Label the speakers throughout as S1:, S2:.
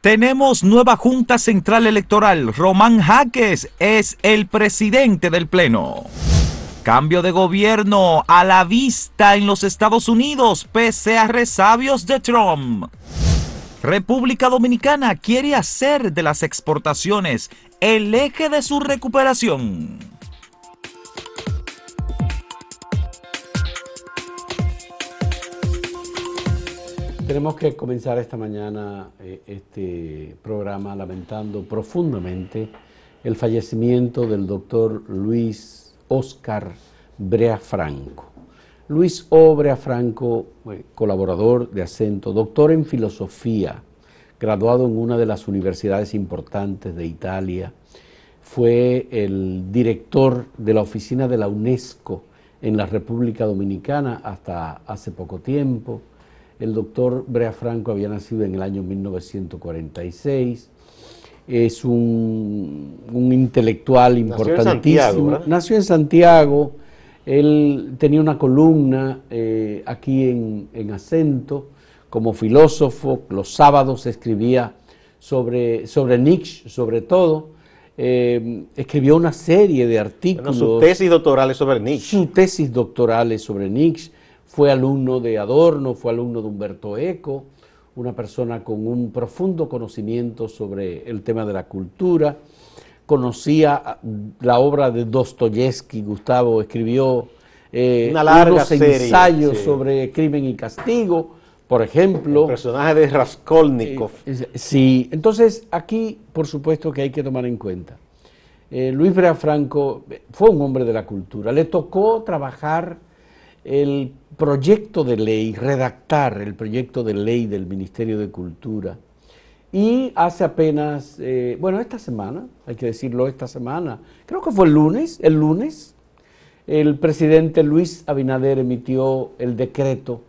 S1: Tenemos nueva Junta Central Electoral. Román Jaques es el presidente del Pleno. Cambio de gobierno a la vista en los Estados Unidos pese a resabios de Trump. República Dominicana quiere hacer de las exportaciones el eje de su recuperación.
S2: Tenemos que comenzar esta mañana eh, este programa lamentando profundamente el fallecimiento del doctor Luis Oscar Brea Franco. Luis O. Brea Franco, eh, colaborador de acento, doctor en filosofía, graduado en una de las universidades importantes de Italia, fue el director de la oficina de la UNESCO en la República Dominicana hasta hace poco tiempo el doctor Brea Franco había nacido en el año 1946. Es un, intelectual importantísimo. Nació en Santiago. Él tenía una columna eh, aquí en, acento como filósofo. Los sábados escribía sobre, sobre Nietzsche, sobre todo. Eh, escribió una serie de artículos.
S3: sus tesis doctorales sobre Nietzsche.
S2: Sus tesis doctorales sobre Nietzsche fue alumno de Adorno, fue alumno de Humberto Eco, una persona con un profundo conocimiento sobre el tema de la cultura. Conocía la obra de Dostoyevsky, Gustavo escribió eh, una larga unos ensayos sobre crimen y castigo, por ejemplo. El
S3: personaje de Raskolnikov.
S2: Eh, sí, entonces aquí por supuesto que hay que tomar en cuenta. Eh, Luis Brea Franco fue un hombre de la cultura, le tocó trabajar el proyecto de ley, redactar el proyecto de ley del Ministerio de Cultura. Y hace apenas, eh, bueno, esta semana, hay que decirlo esta semana, creo que fue el lunes, el lunes, el presidente Luis Abinader emitió el decreto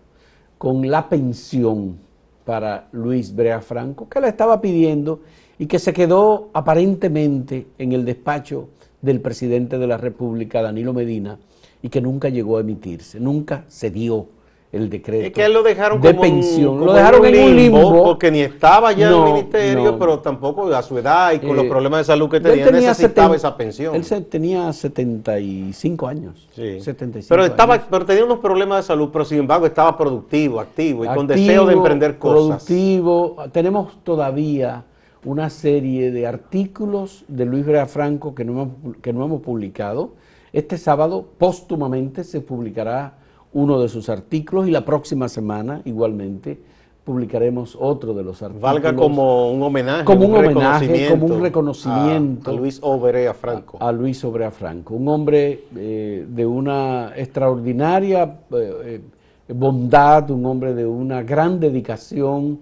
S2: con la pensión para Luis Brea Franco, que la estaba pidiendo y que se quedó aparentemente en el despacho del presidente de la República, Danilo Medina, y que nunca llegó a emitirse, nunca se dio el decreto
S3: es que lo dejaron
S2: de pensión.
S3: lo dejaron en un limbo, porque ni estaba ya en el ministerio, pero tampoco a su edad y con los eh, problemas de salud que tenía, necesitaba esa pensión.
S2: Él tenía 75 años. Sí. 75
S3: pero estaba, pero tenía unos problemas de salud, pero sin embargo estaba productivo, activo y con deseo de emprender cosas.
S2: Productivo. Tenemos todavía una serie de artículos de Luis Brea Franco que no que no hemos publicado este sábado, póstumamente, se publicará uno de sus artículos y la próxima semana, igualmente, publicaremos otro de los artículos.
S3: Valga como un homenaje,
S2: como un, homenaje, como un reconocimiento
S3: a, Luis Obrea Franco.
S2: A, Luis Obrea Franco, un hombre eh, de una extraordinaria eh, eh, bondad, un hombre de una gran dedicación,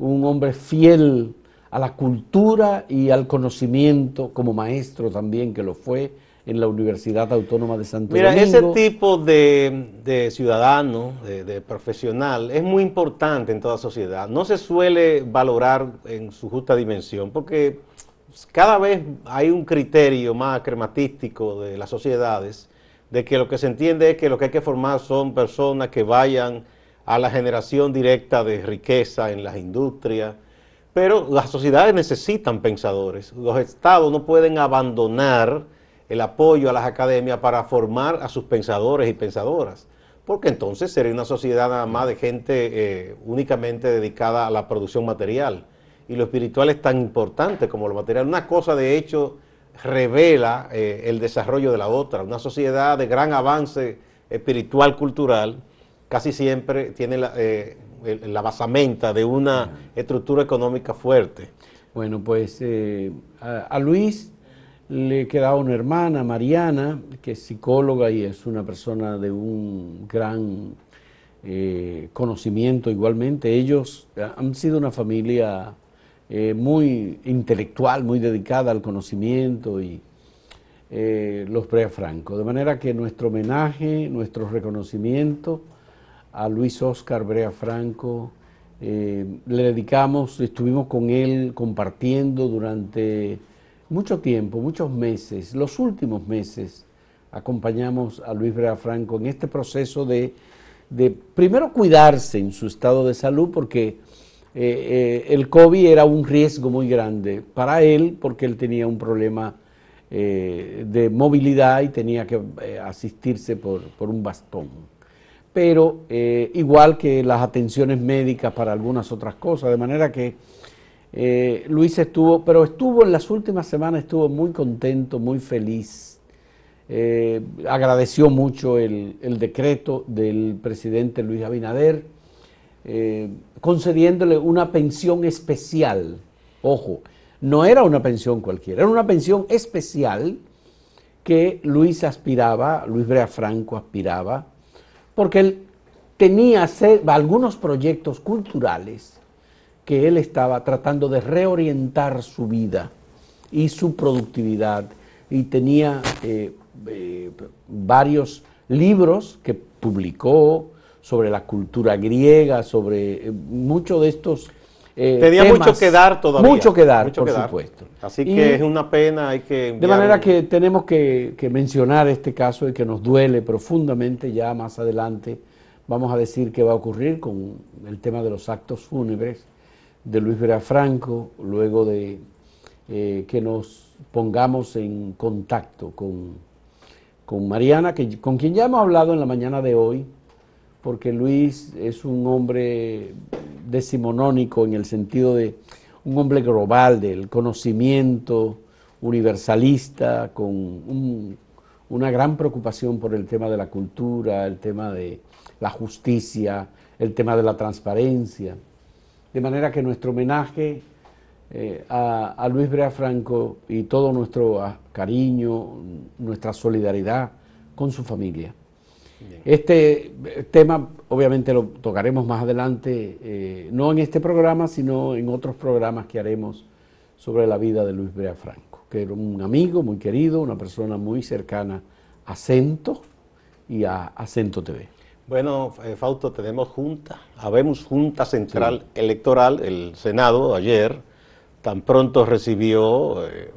S2: un hombre fiel a la cultura y al conocimiento, como maestro también que lo fue, en la Universidad Autónoma de Santo Domingo.
S3: Mira, ese tipo de, ciudadano, de, profesional, es muy importante en toda sociedad. No se suele valorar en su justa dimensión, porque cada vez hay un criterio más crematístico de las sociedades, de que lo que se entiende es que lo que hay que formar son personas que vayan a la generación directa de riqueza en las industrias, pero las sociedades necesitan pensadores. Los estados no pueden abandonar el apoyo a las academias para formar a sus pensadores y pensadoras, porque entonces sería una sociedad nada más de gente eh, únicamente dedicada a la producción material. Y lo espiritual es tan importante como lo material. Una cosa, de hecho, revela eh, el desarrollo de la otra. Una sociedad de gran avance espiritual, cultural, casi siempre tiene la, eh, la basamenta de una estructura económica fuerte.
S2: Bueno, pues a Luis le quedaba una hermana, Mariana, que es psicóloga y es una persona de un gran eh, conocimiento igualmente. Ellos han sido una familia eh, muy intelectual, muy dedicada al conocimiento y eh, los Brea Franco. De manera que nuestro homenaje, nuestro reconocimiento a Luis Oscar Brea Franco, le dedicamos, estuvimos con él compartiendo durante mucho tiempo, muchos meses, los últimos meses, acompañamos a Luis Brea Franco en este proceso de, primero cuidarse en su estado de salud, porque eh, el COVID era un riesgo muy grande para él porque él tenía un problema de movilidad y tenía que asistirse por, un bastón. Pero igual que las atenciones médicas para algunas otras cosas, de manera que Luis estuvo, pero estuvo en las últimas semanas, estuvo muy contento, muy feliz eh, agradeció mucho el, decreto del presidente Luis Abinader, eh, concediéndole una pensión especial. Ojo, no era una pensión cualquiera, era una pensión especial que Luis aspiraba, Luis Brea Franco aspiraba, porque él tenía algunos proyectos culturales que él estaba tratando de reorientar su vida y su productividad y tenía eh, eh, varios libros que publicó sobre la cultura griega, sobre eh, muchos de estos
S3: eh, Tenía mucho que dar todavía.
S2: Mucho que dar, por supuesto.
S3: Así que es una pena, hay que...
S2: De manera que tenemos que, mencionar este caso y que nos duele profundamente ya más adelante. Vamos a decir qué va a ocurrir con el tema de los actos fúnebres de Luis Vera Franco, luego de que nos pongamos en contacto con con Mariana, que, con quien ya hemos hablado en la mañana de hoy, porque Luis es un hombre decimonónico en el sentido de un hombre global, del conocimiento universalista, con una gran preocupación por el tema de la cultura, el tema de la justicia, el tema de la transparencia. De manera que nuestro homenaje eh, a, Luis Brea Franco y todo nuestro ah, cariño, nuestra solidaridad con su familia. Este eh, tema obviamente lo tocaremos más adelante, eh, no en este programa, sino en otros programas que haremos sobre la vida de Luis Brea Franco, que era un amigo muy querido, una persona muy cercana a Cento y a Acento TV.
S3: Bueno, Fausto, tenemos junta, habemos Junta Central Electoral, el Senado ayer tan pronto recibió eh,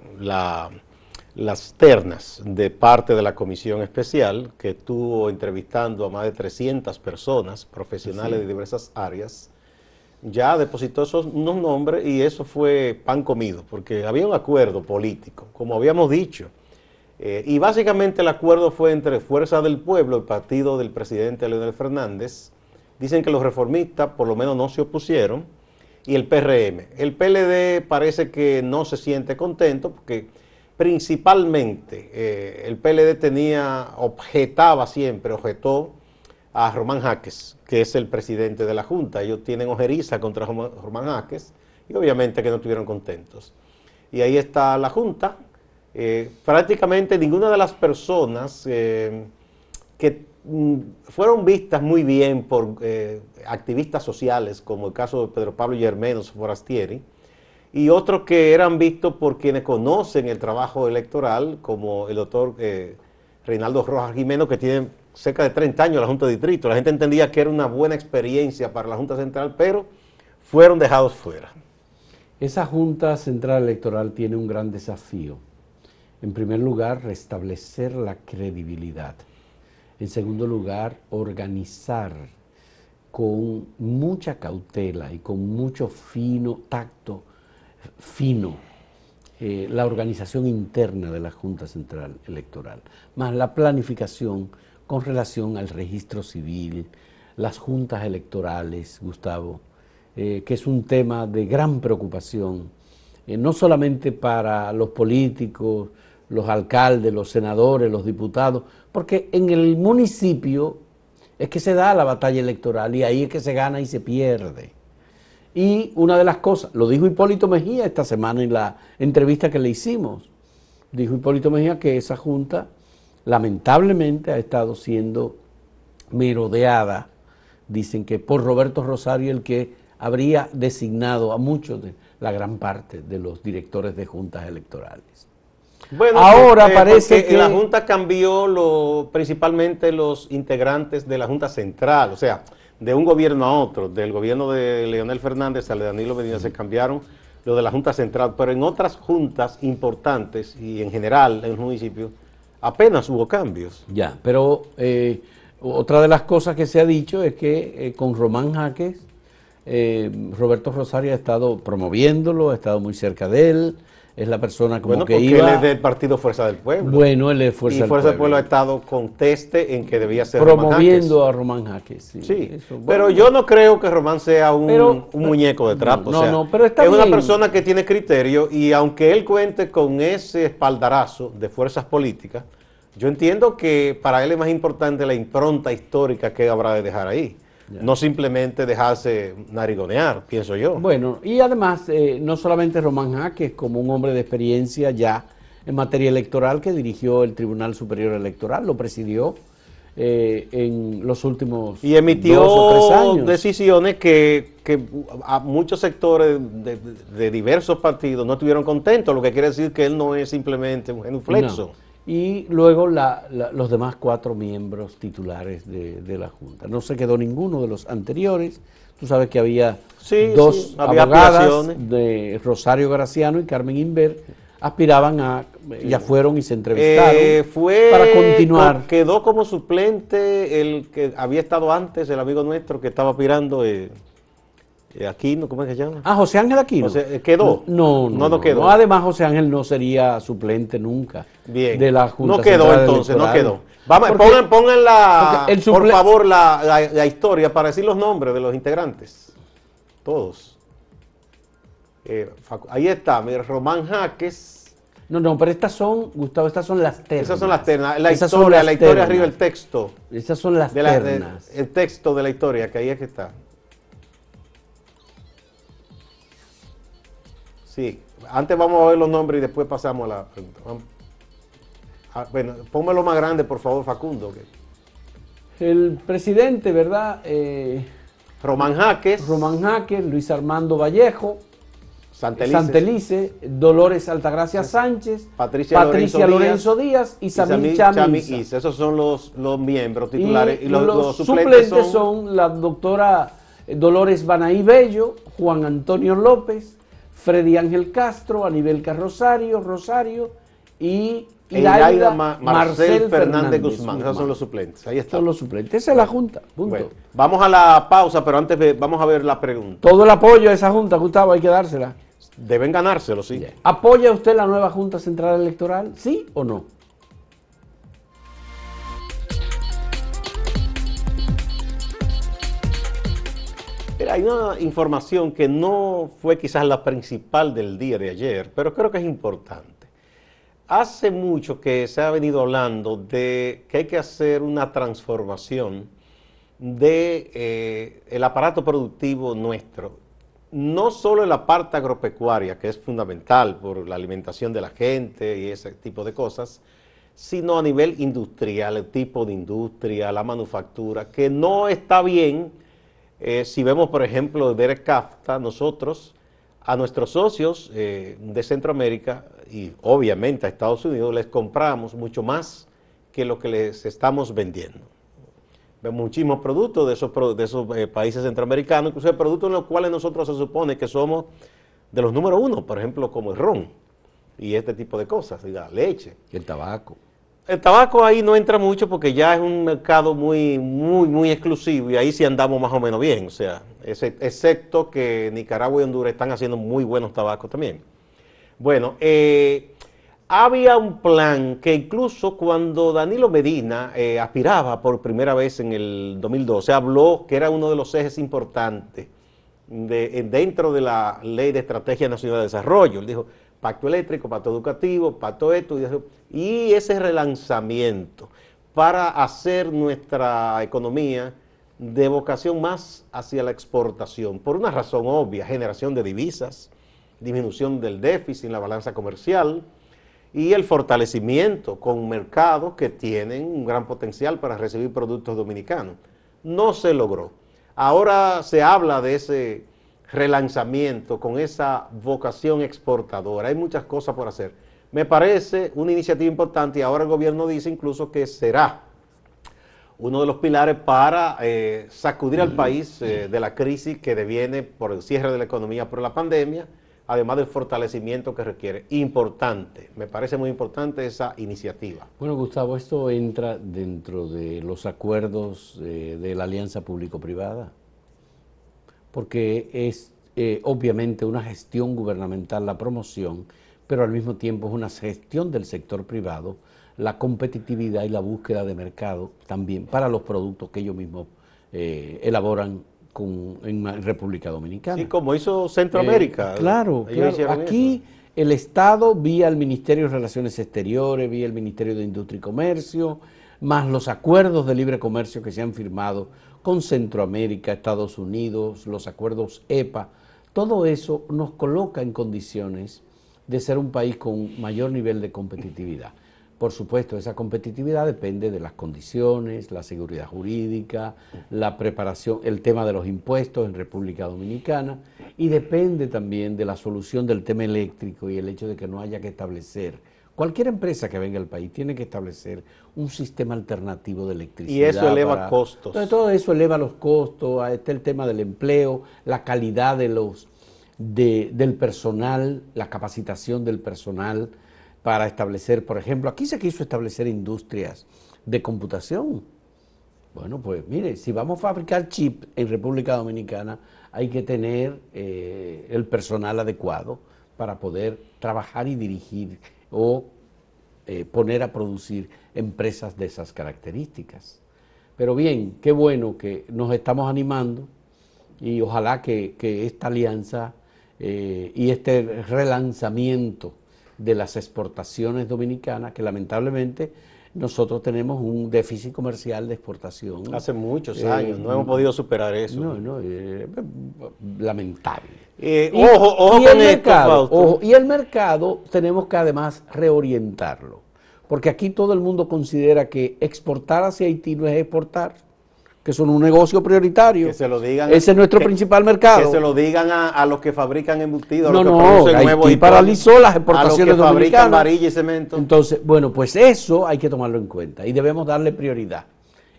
S3: las ternas de parte de la comisión especial que estuvo entrevistando a más de 300 personas profesionales de diversas áreas, ya depositó esos unos nombres y eso fue pan comido, porque había un acuerdo político, como habíamos dicho. Eh, y básicamente el acuerdo fue entre Fuerza del Pueblo, el partido del presidente Leonel Fernández. Dicen que los reformistas por lo menos no se opusieron y el PRM. El PLD parece que no se siente contento porque principalmente eh, el PLD tenía, objetaba siempre, objetó a Román Jaques, que es el presidente de la Junta. Ellos tienen ojeriza contra Román Jaques y obviamente que no estuvieron contentos. Y ahí está la Junta. Eh, prácticamente ninguna de las personas eh, que Mm, fueron vistas muy bien por eh, activistas sociales, como el caso de Pedro Pablo Germenos Forastieri, y otros que eran vistos por quienes conocen el trabajo electoral, como el doctor Reinaldo Rojas Jiménez, que tiene cerca de 30 años en la Junta de Distrito. La gente entendía que era una buena experiencia para la Junta Central, pero fueron dejados fuera.
S2: Esa Junta Central Electoral tiene un gran desafío. En primer lugar, restablecer la credibilidad. En segundo lugar, organizar con mucha cautela y con mucho fino tacto, fino, eh, la organización interna de la Junta Central Electoral, más la planificación con relación al registro civil, las juntas electorales, Gustavo, eh, que es un tema de gran preocupación, eh, no solamente para los políticos, los alcaldes, los senadores, los diputados, porque en el municipio es que se da la batalla electoral y ahí es que se gana y se pierde. Y una de las cosas, lo dijo Hipólito Mejía esta semana en la entrevista que le hicimos, dijo Hipólito Mejía que esa junta lamentablemente ha estado siendo merodeada, dicen que por Roberto Rosario, el que habría designado a muchos de la gran parte de los directores de juntas electorales.
S3: Bueno, ahora parece que la Junta cambió lo, principalmente los integrantes de la Junta Central, o sea, de un gobierno a otro, del gobierno de Leonel Fernández al de Danilo Medina se cambiaron lo de la Junta Central, pero en otras juntas importantes y en general en el municipio apenas hubo cambios.
S2: Ya, pero eh, otra de las cosas que se ha dicho es que eh, con Román Jaques Eh, Roberto Rosario ha estado promoviéndolo, ha estado muy cerca de él, es la persona como
S3: bueno,
S2: que
S3: porque
S2: iba...
S3: él es del partido Fuerza del Pueblo.
S2: Bueno, él es Fuerza,
S3: y
S2: del,
S3: Fuerza del
S2: Pueblo.
S3: Pueblo ha estado conteste en que debía ser
S2: promoviendo a Román Jaques. Sí,
S3: Sí,
S2: eso, bueno.
S3: pero yo no creo que Román sea un,
S2: Pero-
S3: un muñeco de trapo.
S2: no,
S3: o sea,
S2: no, pero está
S3: es una persona que tiene criterio y aunque él cuente con ese espaldarazo de fuerzas políticas, yo entiendo que para él es más importante la impronta histórica que habrá de dejar ahí. No simplemente dejarse narigonear, pienso yo.
S2: Bueno, y además, eh, no solamente Román Jaques, como un hombre de experiencia ya en materia electoral que dirigió el Tribunal Superior Electoral, lo presidió eh, en los últimos
S3: y emitió
S2: dos o tres años.
S3: decisiones que, que a muchos sectores de, de diversos partidos no estuvieron contentos, lo que quiere decir que él no es simplemente un genuflexo.
S2: No. Y luego la- la- los demás cuatro miembros titulares de, de la Junta. No se quedó ninguno de los anteriores. Tú sabes que había
S3: Sí,
S2: dos
S3: sí,
S2: abogadas de Rosario Graciano y Carmen Inver aspiraban a, ya fueron y se entrevistaron
S3: Eh, fue
S2: para continuar.
S3: co- quedó como suplente el que había estado antes, el amigo nuestro que estaba aspirando eh, Aquino, ¿cómo es que se llama?
S2: Ah, José Ángel Aquino.
S3: Sea, eh, ¿quedó?
S2: No, no,
S3: No, no
S2: no,
S3: quedó.
S2: no. Además, José Ángel no sería suplente nunca
S3: Bien.
S2: de la Junta
S3: no quedó
S2: Central
S3: entonces, no quedó. Vamos,
S2: Porque-
S3: pongan, pongan la,
S2: el
S3: por favor, la, la- la historia para decir los nombres de los integrantes. Todos. Eh, ahí está, Román Jaques.
S2: No, no, pero estas son, Gustavo, estas son las ternas.
S3: Esas son las ternas. La
S2: Esas
S3: historia, la historia
S2: ternas.
S3: arriba, el texto.
S2: Esas son las
S3: de la- de-
S2: ternas.
S3: el texto de la historia, que ahí es que está. Sí, antes vamos a ver los nombres y después pasamos a la pregunta. Vamos. Ah, bueno, pónmelo más grande, por favor, Facundo.
S2: El presidente, ¿verdad? Eh,
S3: Román Jaques,
S2: Román Jaques, Luis Armando Vallejo,
S3: Santelices,
S2: Santelice, Dolores Altagracia Sánchez,
S3: Patricia Lorenzo
S2: Lorenzo, Díaz, y Samir Chami Isa.
S3: Isa. Esos son los, los miembros titulares. Y, los,
S2: los
S3: los
S2: suplentes,
S3: suplentes,
S2: son... la doctora Dolores Banaí Bello, Juan Antonio López, Freddy Ángel Castro, Anibelca Rosario, Rosario y
S3: Iraida Ma- Marcel, Fernández, Guzmán. Esos son los suplentes. Ahí está.
S2: Son los suplentes. Esa es la Junta. Punto.
S3: Bueno, vamos a la pausa, pero antes vamos a ver la pregunta.
S2: Todo el apoyo a esa Junta, Gustavo, hay que dársela.
S3: Deben ganárselo, sí.
S2: ¿Apoya usted la nueva Junta Central Electoral? ¿Sí o no?
S3: Hay una información que no fue quizás la principal del día de ayer, pero creo que es importante. Hace mucho que se ha venido hablando de que hay que hacer una transformación de eh, aparato productivo nuestro, no solo en la parte agropecuaria, que es fundamental por la alimentación de la gente y ese tipo de cosas, sino a nivel industrial, el tipo de industria, la manufactura, que no está bien eh, si vemos, por ejemplo, Derek Kafta, nosotros, a nuestros socios eh, de Centroamérica y obviamente a Estados Unidos, les compramos mucho más que lo que les estamos vendiendo. Vemos muchísimos productos de esos, de esos eh, países centroamericanos, incluso productos en los cuales nosotros se supone que somos de los número uno, por ejemplo, como el ron y este tipo de cosas, y la leche.
S2: El tabaco.
S3: El tabaco ahí no entra mucho porque ya es un mercado muy, muy, muy exclusivo y ahí sí andamos más o menos bien. O sea, excepto que Nicaragua y Honduras están haciendo muy buenos tabacos también. Bueno, eh, había un plan que incluso cuando Danilo Medina eh, aspiraba por primera vez en el 2012, habló que era uno de los ejes importantes de- en- dentro de la Ley de Estrategia Nacional de Desarrollo. Él dijo, pacto eléctrico, pacto educativo, pacto esto, y, y ese relanzamiento para hacer nuestra economía de vocación más hacia la exportación, por una razón obvia, generación de divisas, disminución del déficit en la balanza comercial y el fortalecimiento con mercados que tienen un gran potencial para recibir productos dominicanos. No se logró. Ahora se habla de ese relanzamiento con esa vocación exportadora. Hay muchas cosas por hacer. Me parece una iniciativa importante y ahora el gobierno dice incluso que será uno de los pilares para eh, sacudir al país eh, de la crisis que deviene por el cierre de la economía por la pandemia, además del fortalecimiento que requiere. Importante, me parece muy importante esa iniciativa.
S2: Bueno, Gustavo, esto entra dentro de los acuerdos eh, de la alianza público-privada. Porque es eh, obviamente una gestión gubernamental la promoción, pero al mismo tiempo es una gestión del sector privado, la competitividad y la búsqueda de mercado también para los productos que ellos mismos eh, elaboran con, en República Dominicana.
S3: Sí, como hizo Centroamérica.
S2: Eh, claro, claro. Aquí el Estado, vía el Ministerio de Relaciones Exteriores, vía el Ministerio de Industria y Comercio, más los acuerdos de libre comercio que se han firmado con Centroamérica, Estados Unidos, los acuerdos EPA, todo eso nos coloca en condiciones de ser un país con mayor nivel de competitividad. Por supuesto, esa competitividad depende de las condiciones, la seguridad jurídica, la preparación, el tema de los impuestos en República Dominicana y depende también de la solución del tema eléctrico y el hecho de que no haya que establecer Cualquier empresa que venga al país tiene que establecer un sistema alternativo de electricidad.
S3: Y eso eleva costos.
S2: Entonces, todo eso eleva los costos, está el tema del empleo, la calidad de los, del personal, la capacitación del personal para establecer, por ejemplo, aquí se quiso establecer industrias de computación. Bueno, pues mire, si vamos a fabricar chip en República Dominicana, hay que tener eh, el personal adecuado para poder trabajar y dirigir o eh, poner a producir empresas de esas características. Pero bien, qué bueno que nos estamos animando y ojalá que, esta alianza eh, y este relanzamiento de las exportaciones dominicanas, que lamentablemente nosotros tenemos un déficit comercial de exportación.
S3: Hace muchos años, no hemos podido superar eso.
S2: No, no, eh, lamentable.
S3: Eh, ojo, ojo con
S2: el mercado, y el mercado tenemos que además reorientarlo, porque aquí todo el mundo considera que exportar hacia Haití no es exportar que son un negocio prioritario.
S3: Que se lo digan.
S2: Ese es nuestro principal mercado.
S3: Que se lo digan a, los que fabrican embutidos,
S2: no,
S3: a los
S2: no, que producen y paralizó las exportaciones a los que fabrican
S3: varilla y cemento.
S2: Entonces, bueno, pues eso hay que tomarlo en cuenta y debemos darle prioridad.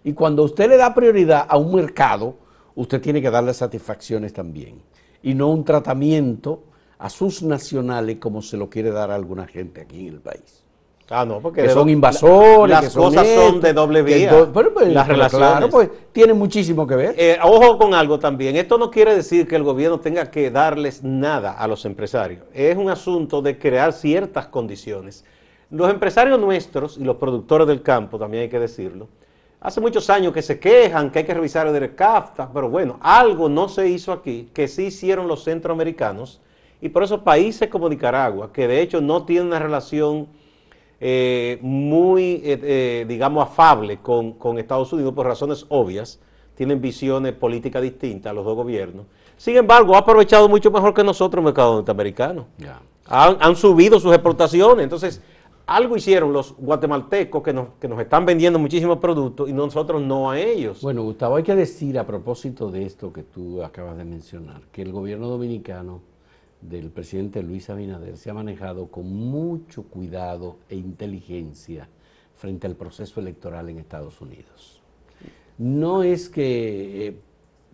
S2: Y cuando usted le da prioridad a un mercado, usted tiene que darle satisfacciones también. Y no un tratamiento a sus nacionales como se lo quiere dar a alguna gente aquí en el país.
S3: Ah, no, porque
S2: que son invasores.
S3: las cosas son de doble vía.
S2: Pues, las relaciones. Claro, pues tiene muchísimo que ver.
S3: Eh, ojo con algo también. Esto no quiere decir que el gobierno tenga que darles nada a los empresarios. Es un asunto de crear ciertas condiciones. Los empresarios nuestros y los productores del campo, también hay que decirlo, hace muchos años que se quejan que hay que revisar el de CAFTA, pero bueno, algo no se hizo aquí que sí hicieron los centroamericanos y por eso países como Nicaragua, que de hecho no tienen una relación eh, muy, eh, eh, digamos, afable con, Estados Unidos por razones obvias, tienen visiones políticas distintas los dos gobiernos. Sin embargo, ha aprovechado mucho mejor que nosotros el mercado norteamericano. Han, subido sus exportaciones. Entonces, algo hicieron los guatemaltecos que nos, que nos están vendiendo muchísimos productos y nosotros no a ellos.
S2: Bueno, Gustavo, hay que decir a propósito de esto que tú acabas de mencionar, que el gobierno dominicano del presidente Luis Abinader se ha manejado con mucho cuidado e inteligencia frente al proceso electoral en Estados Unidos. No es que,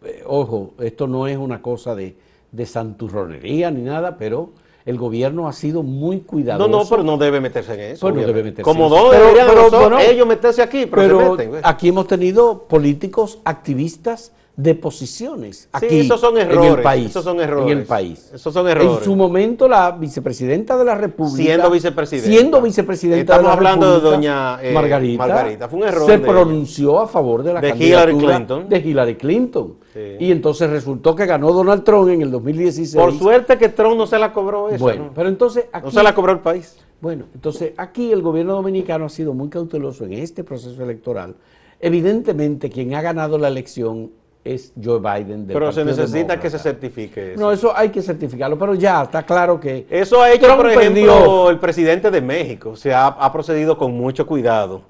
S2: eh, ojo, esto no es una cosa de, de santurronería ni nada, pero el gobierno ha sido muy cuidadoso.
S3: No, no, pero no debe meterse en eso.
S2: Pues no debe meterse
S3: Como dos deberían ellos meterse aquí, pero,
S2: pero aquí hemos tenido políticos activistas de posiciones aquí
S3: esos son errores, en el país. Esos son errores.
S2: En el país.
S3: Esos son errores.
S2: En su momento la vicepresidenta de la República.
S3: Siendo vicepresidenta.
S2: Siendo vicepresidenta
S3: de la hablando de doña
S2: eh, Margarita.
S3: Margarita. Fue un error.
S2: Se pronunció a favor de la
S3: de Hillary Clinton.
S2: De Hillary Clinton. Y entonces resultó que ganó Donald Trump en el 2016.
S3: Por suerte que Trump no se la cobró eso.
S2: Bueno, pero entonces
S3: aquí, No se la cobró el país.
S2: Bueno, entonces aquí el gobierno dominicano ha sido muy cauteloso en este proceso electoral. Evidentemente quien ha ganado la elección es Joe Biden.
S3: pero se necesita que se certifique eso.
S2: No, eso hay que certificarlo, pero ya está claro que...
S3: Eso ha hecho, por ejemplo, el presidente de México. Se ha, ha, procedido con mucho cuidado.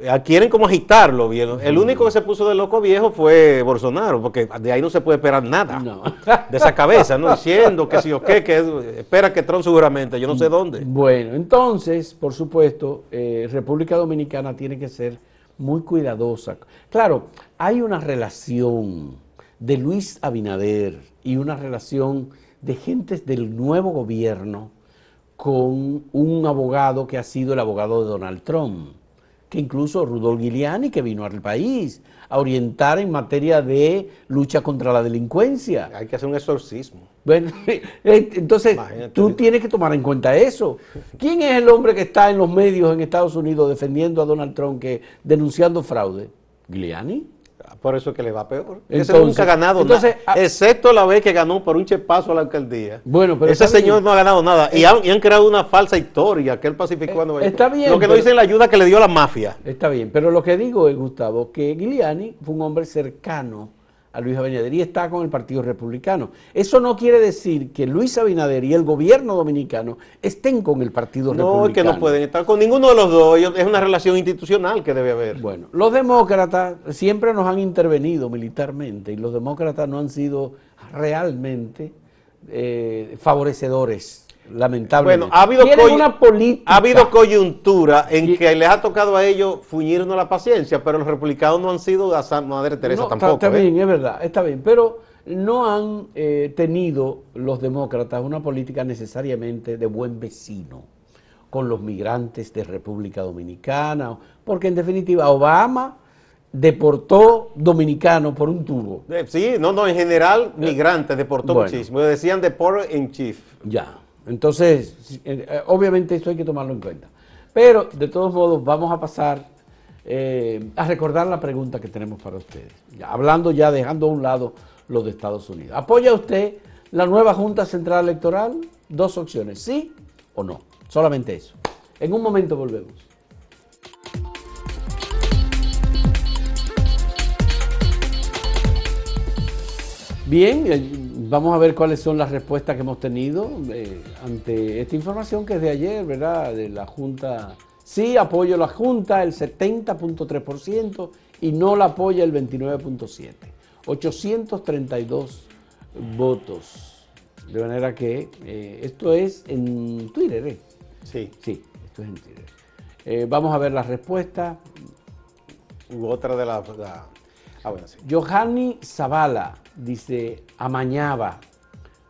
S3: Eh, quieren como agitarlo bien. El único que se puso de loco viejo fue Bolsonaro, porque de ahí no se puede esperar nada. De esa cabeza, ¿no? Diciendo que sí o qué, que espera que Trump seguramente, yo no sé dónde.
S2: Bueno, entonces, por supuesto, eh, República Dominicana tiene que ser muy cuidadosa. Claro, hay una relación de Luis Abinader y una relación de gentes del nuevo gobierno con un abogado que ha sido el abogado de Donald Trump, que incluso Rudolf Giuliani, que vino al país a orientar en materia de lucha contra la delincuencia.
S3: Hay que hacer un exorcismo.
S2: Bueno, eh, entonces
S3: Imagínate.
S2: tú tienes que tomar en cuenta eso. ¿Quién es el hombre que está en los medios en Estados Unidos defendiendo a Donald Trump, que denunciando fraude? Giuliani.
S3: Por eso es que le va peor.
S2: Entonces-
S3: Ese nunca ha ganado
S2: entonces,
S3: nada.
S2: ah-
S3: excepto la vez que ganó por un chepazo a la alcaldía.
S2: Bueno, pero
S3: Ese señor
S2: bien.
S3: no ha ganado nada. Y han, y han creado una falsa historia que él pacificó a Nueva York.
S2: está bien,
S3: Lo que no dicen la ayuda que le dio la mafia.
S2: Está bien, pero lo que digo es, Gustavo, que Giuliani fue un hombre cercano a Luis Abinader y está con el Partido Republicano. Eso no quiere decir que Luis Abinader y el gobierno dominicano estén con el Partido
S3: No, es que
S2: Republicano.
S3: no pueden estar con ninguno de los dos. Es una relación institucional que debe haber.
S2: Bueno, los demócratas siempre nos han intervenido militarmente y los demócratas no han sido realmente eh, favorecedores, lamentablemente.
S3: Bueno, ha habido,
S2: una política.
S3: ha habido coyuntura en
S2: Y-
S3: que les ha tocado a ellos fuñirnos la paciencia, pero los republicanos no han sido a San Madre Teresa
S2: No,
S3: tampoco.
S2: Está,
S3: ¿eh?
S2: bien, es verdad, está bien, pero no han eh, tenido los demócratas una política necesariamente de buen vecino con los migrantes de República Dominicana, porque en definitiva Obama deportó dominicanos por un tubo.
S3: Eh, Sí, no, no, en general, migrantes, deportó
S2: Bueno.
S3: muchísimo. Decían de en chief.
S2: Ya, entonces, eh, eh, obviamente esto hay que tomarlo en cuenta. Pero, de todos modos, vamos a pasar eh, a recordar la pregunta que tenemos para ustedes. Hablando ya, dejando a un lado lo de Estados Unidos. ¿Apoya usted la nueva Junta Central Electoral? Dos opciones, sí o no. Solamente eso. En un momento volvemos. Bien, vamos a ver cuáles son las respuestas que hemos tenido eh, ante esta información que es de ayer, ¿verdad? De la Junta. Sí, apoyo la Junta, el 70.3%, y no la apoya el 29.7%. 832 votos. De manera que eh, esto es en Twitter, ¿eh?
S3: Sí.
S2: Sí, esto es en Twitter. Eh, vamos a ver las respuestas.
S3: U otra de la. la- ah, bueno, sí.
S2: Johanny Zavala dice, amañaba,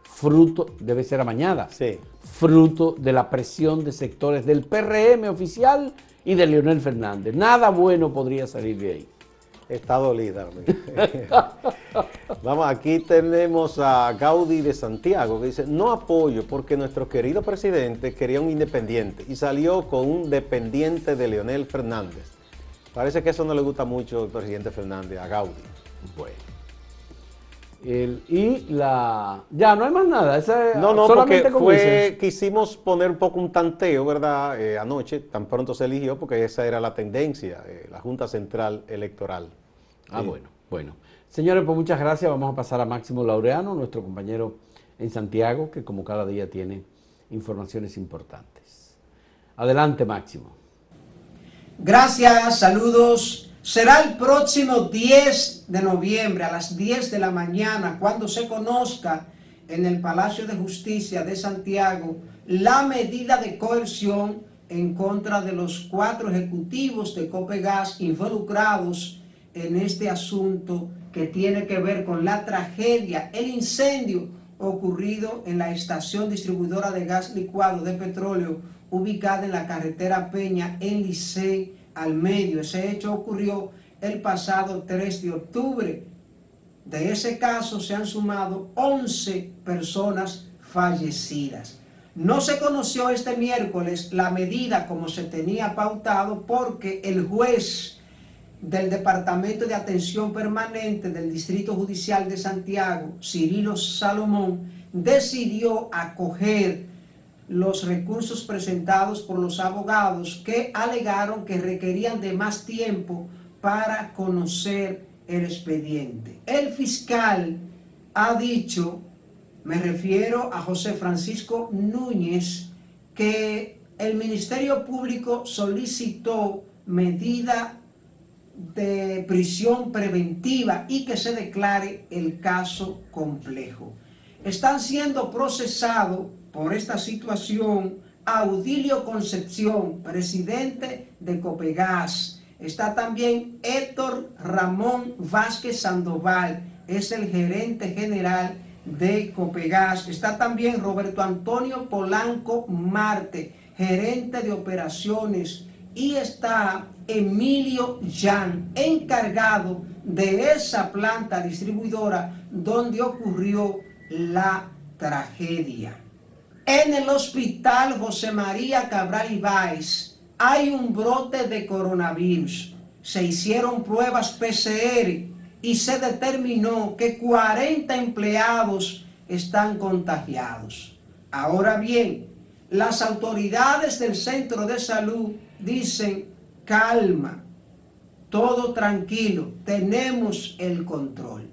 S2: fruto, debe ser amañada,
S3: Sí.
S2: fruto de la presión de sectores del PRM oficial y de Leonel Fernández. Nada bueno podría salir de ahí.
S3: Está dolida. Vamos, aquí tenemos a Gaudí de Santiago que dice, no apoyo porque nuestro querido presidente quería un independiente y salió con un dependiente de Leonel Fernández. Parece que eso no le gusta mucho al presidente Fernández, a Gaudí.
S2: Bueno. El- y la... Ya, no hay más nada. esa-
S3: No, no,
S2: solamente
S3: porque fue, quisimos poner un poco un tanteo, ¿verdad? Eh, anoche, tan pronto se eligió, porque esa era la tendencia, eh, la Junta Central Electoral.
S2: Ah,
S3: Sí.
S2: bueno, bueno. Señores, pues muchas gracias. Vamos a pasar a Máximo Laureano, nuestro compañero en Santiago, que como cada día tiene informaciones importantes. Adelante, Máximo.
S4: Gracias, saludos. Será el próximo 10 de noviembre a las 10 de la mañana cuando se conozca en el Palacio de Justicia de Santiago la medida de coerción en contra de los cuatro ejecutivos de Copegas involucrados en este asunto que tiene que ver con la tragedia, el incendio ocurrido en la estación distribuidora de gas licuado de petróleo ubicada en la carretera Peña en Licey al medio. Ese hecho ocurrió el pasado 3 de octubre. De ese caso se han sumado 11 personas fallecidas. No se conoció este miércoles la medida como se tenía pautado porque el juez del Departamento de Atención Permanente del Distrito Judicial de Santiago, Cirilo Salomón, decidió acoger los recursos presentados por los abogados que alegaron que requerían de más tiempo para conocer el expediente. El fiscal ha dicho, me refiero a José Francisco Núñez, que el Ministerio Público solicitó medida de prisión preventiva y que se declare el caso complejo. Están siendo procesados por esta situación Audilio Concepción, presidente de Copegas. Está también Héctor Ramón Vázquez Sandoval, es el gerente general de Copegas. Está también Roberto Antonio Polanco Marte, gerente de operaciones y está Emilio Jan, encargado de esa planta distribuidora donde ocurrió la tragedia. En el hospital José María Cabral Ibáez hay un brote de coronavirus. Se hicieron pruebas PCR y se determinó que 40 empleados están contagiados. Ahora bien, las autoridades del centro de salud dicen, calma, todo tranquilo, tenemos el control.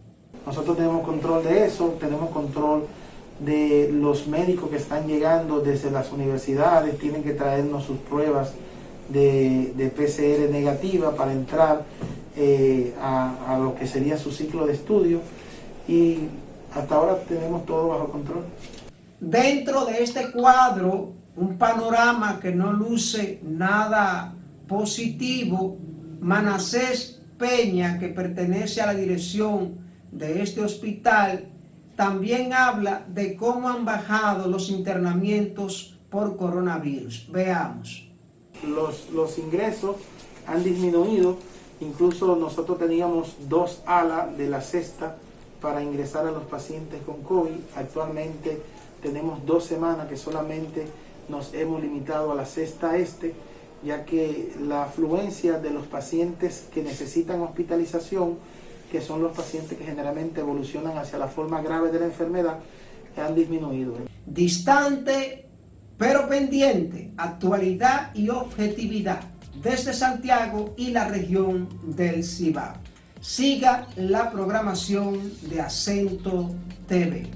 S5: Nosotros tenemos control de eso, tenemos control de los médicos que están llegando desde las universidades, tienen que traernos sus pruebas de, PCR negativa para entrar eh, a, a lo que sería su ciclo de estudio y hasta ahora tenemos todo bajo control.
S4: Dentro de este cuadro, un panorama que no luce nada positivo, Manasés Peña, que pertenece a la dirección de este hospital, también habla de cómo han bajado los internamientos por coronavirus. Veamos.
S5: Los, los ingresos han disminuido, incluso nosotros teníamos dos alas de la cesta para ingresar a los pacientes con COVID. Actualmente tenemos dos semanas que solamente nos hemos limitado a la cesta este, ya que la afluencia de los pacientes que necesitan hospitalización, que son los pacientes que generalmente evolucionan hacia la forma grave de la enfermedad, han disminuido.
S4: Distante, pero pendiente, actualidad y objetividad desde Santiago y la región del Cibao. Siga la programación de Acento TV.